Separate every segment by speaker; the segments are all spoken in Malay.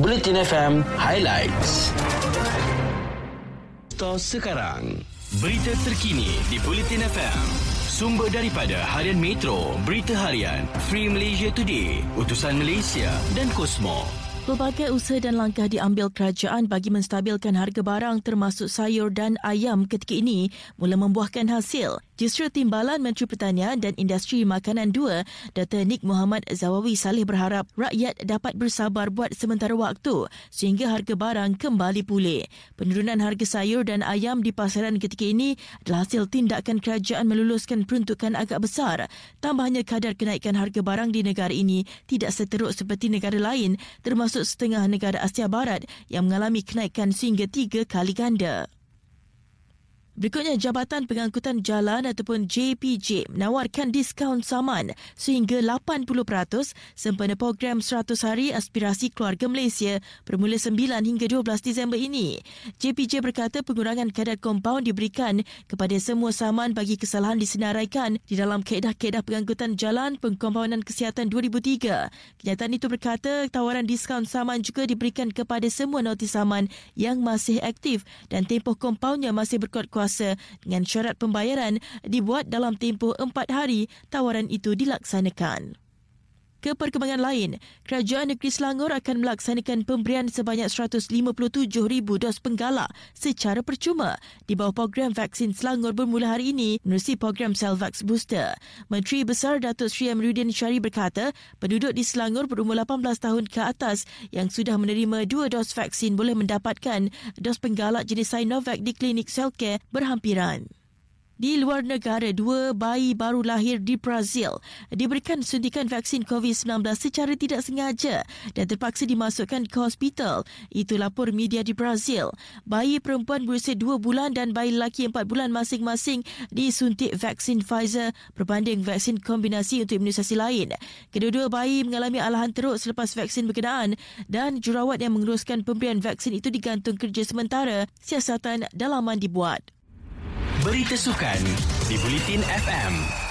Speaker 1: Bulletin FM Highlights. Sekarang. Berita terkini di Bulletin FM. Sumber daripada Harian Metro, Berita Harian, Free Malaysia Today, Utusan Malaysia dan Kosmo.
Speaker 2: Pelbagai usaha dan langkah diambil kerajaan bagi menstabilkan harga barang termasuk sayur dan ayam ketika ini mula membuahkan hasil. Justru Timbalan Menteri Pertanian dan Industri Makanan 2, Dr. Nik Muhammad Zawawi Saleh berharap rakyat dapat bersabar buat sementara waktu sehingga harga barang kembali pulih. Penurunan harga sayur dan ayam di pasaran ketika ini adalah hasil tindakan kerajaan meluluskan peruntukan agak besar. Tambahnya kadar kenaikan harga barang di negara ini tidak seteruk seperti negara lain termasuk setengah negara Asia Barat yang mengalami kenaikan sehingga tiga kali ganda. Berikutnya, Jabatan Pengangkutan Jalan ataupun JPJ menawarkan diskaun saman sehingga 80% sempena program 100 Hari Aspirasi Keluarga Malaysia bermula 9 hingga 12 Disember ini. JPJ berkata pengurangan kadar kompaun diberikan kepada semua saman bagi kesalahan disenaraikan di dalam kaedah-kaedah pengangkutan jalan pengkompaunan kesihatan 2003. Kenyataan itu berkata tawaran diskaun saman juga diberikan kepada semua notis saman yang masih aktif dan tempoh kompaunnya masih berkuat kuasa kuasa dengan syarat pembayaran dibuat dalam tempoh empat hari tawaran itu dilaksanakan. Ke perkembangan lain, Kerajaan Negeri Selangor akan melaksanakan pemberian sebanyak 157,000 dos penggalak secara percuma di bawah program vaksin Selangor bermula hari ini menerusi program Selvax Booster. Menteri Besar Datuk Sri Amiruddin Syari berkata, penduduk di Selangor berumur 18 tahun ke atas yang sudah menerima dua dos vaksin boleh mendapatkan dos penggalak jenis Sinovac di klinik Selcare berhampiran. Di luar negara, dua bayi baru lahir di Brazil diberikan suntikan vaksin COVID-19 secara tidak sengaja dan terpaksa dimasukkan ke hospital. Itu lapor media di Brazil. Bayi perempuan berusia dua bulan dan bayi lelaki empat bulan masing-masing disuntik vaksin Pfizer berbanding vaksin kombinasi untuk imunisasi lain. Kedua-dua bayi mengalami alahan teruk selepas vaksin berkenaan dan jurawat yang menguruskan pemberian vaksin itu digantung kerja sementara siasatan dalaman dibuat.
Speaker 1: Berita Sukan di Bulletin FM.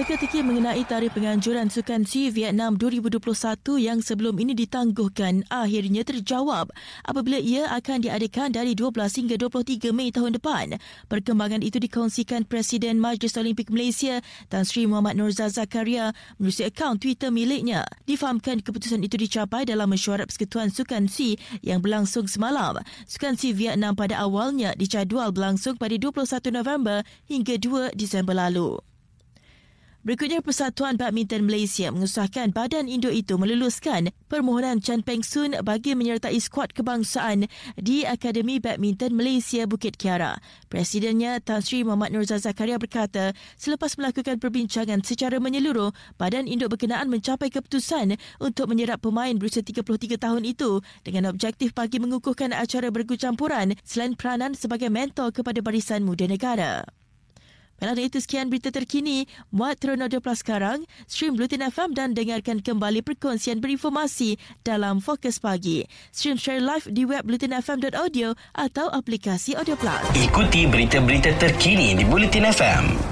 Speaker 2: Teka-teki mengenai tarikh penganjuran Sukan C Vietnam 2021 yang sebelum ini ditangguhkan akhirnya terjawab apabila ia akan diadakan dari 12 hingga 23 Mei tahun depan. Perkembangan itu dikongsikan Presiden Majlis Olimpik Malaysia Tan Sri Muhammad Nurza Zakaria melalui akaun Twitter miliknya. Difahamkan keputusan itu dicapai dalam mesyuarat Persekutuan Sukan C yang berlangsung semalam. Sukan C Vietnam pada awalnya dicadual berlangsung pada 21 November hingga 2 Disember lalu. Berikutnya, Persatuan Badminton Malaysia mengusahakan badan induk itu meluluskan permohonan Chan Peng Sun bagi menyertai skuad kebangsaan di Akademi Badminton Malaysia Bukit Kiara. Presidennya Tan Sri Muhammad Nurza Zakaria berkata, selepas melakukan perbincangan secara menyeluruh, badan induk berkenaan mencapai keputusan untuk menyerap pemain berusia 33 tahun itu dengan objektif bagi mengukuhkan acara bergucampuran selain peranan sebagai mentor kepada barisan muda negara. Malam itu sekian berita terkini. Muat Teronodo Plus sekarang. Stream Blutin FM dan dengarkan kembali perkongsian berinformasi dalam Fokus Pagi. Stream share live di web blutinfm.audio atau aplikasi Audio Plus.
Speaker 1: Ikuti berita-berita terkini di Bulletin FM.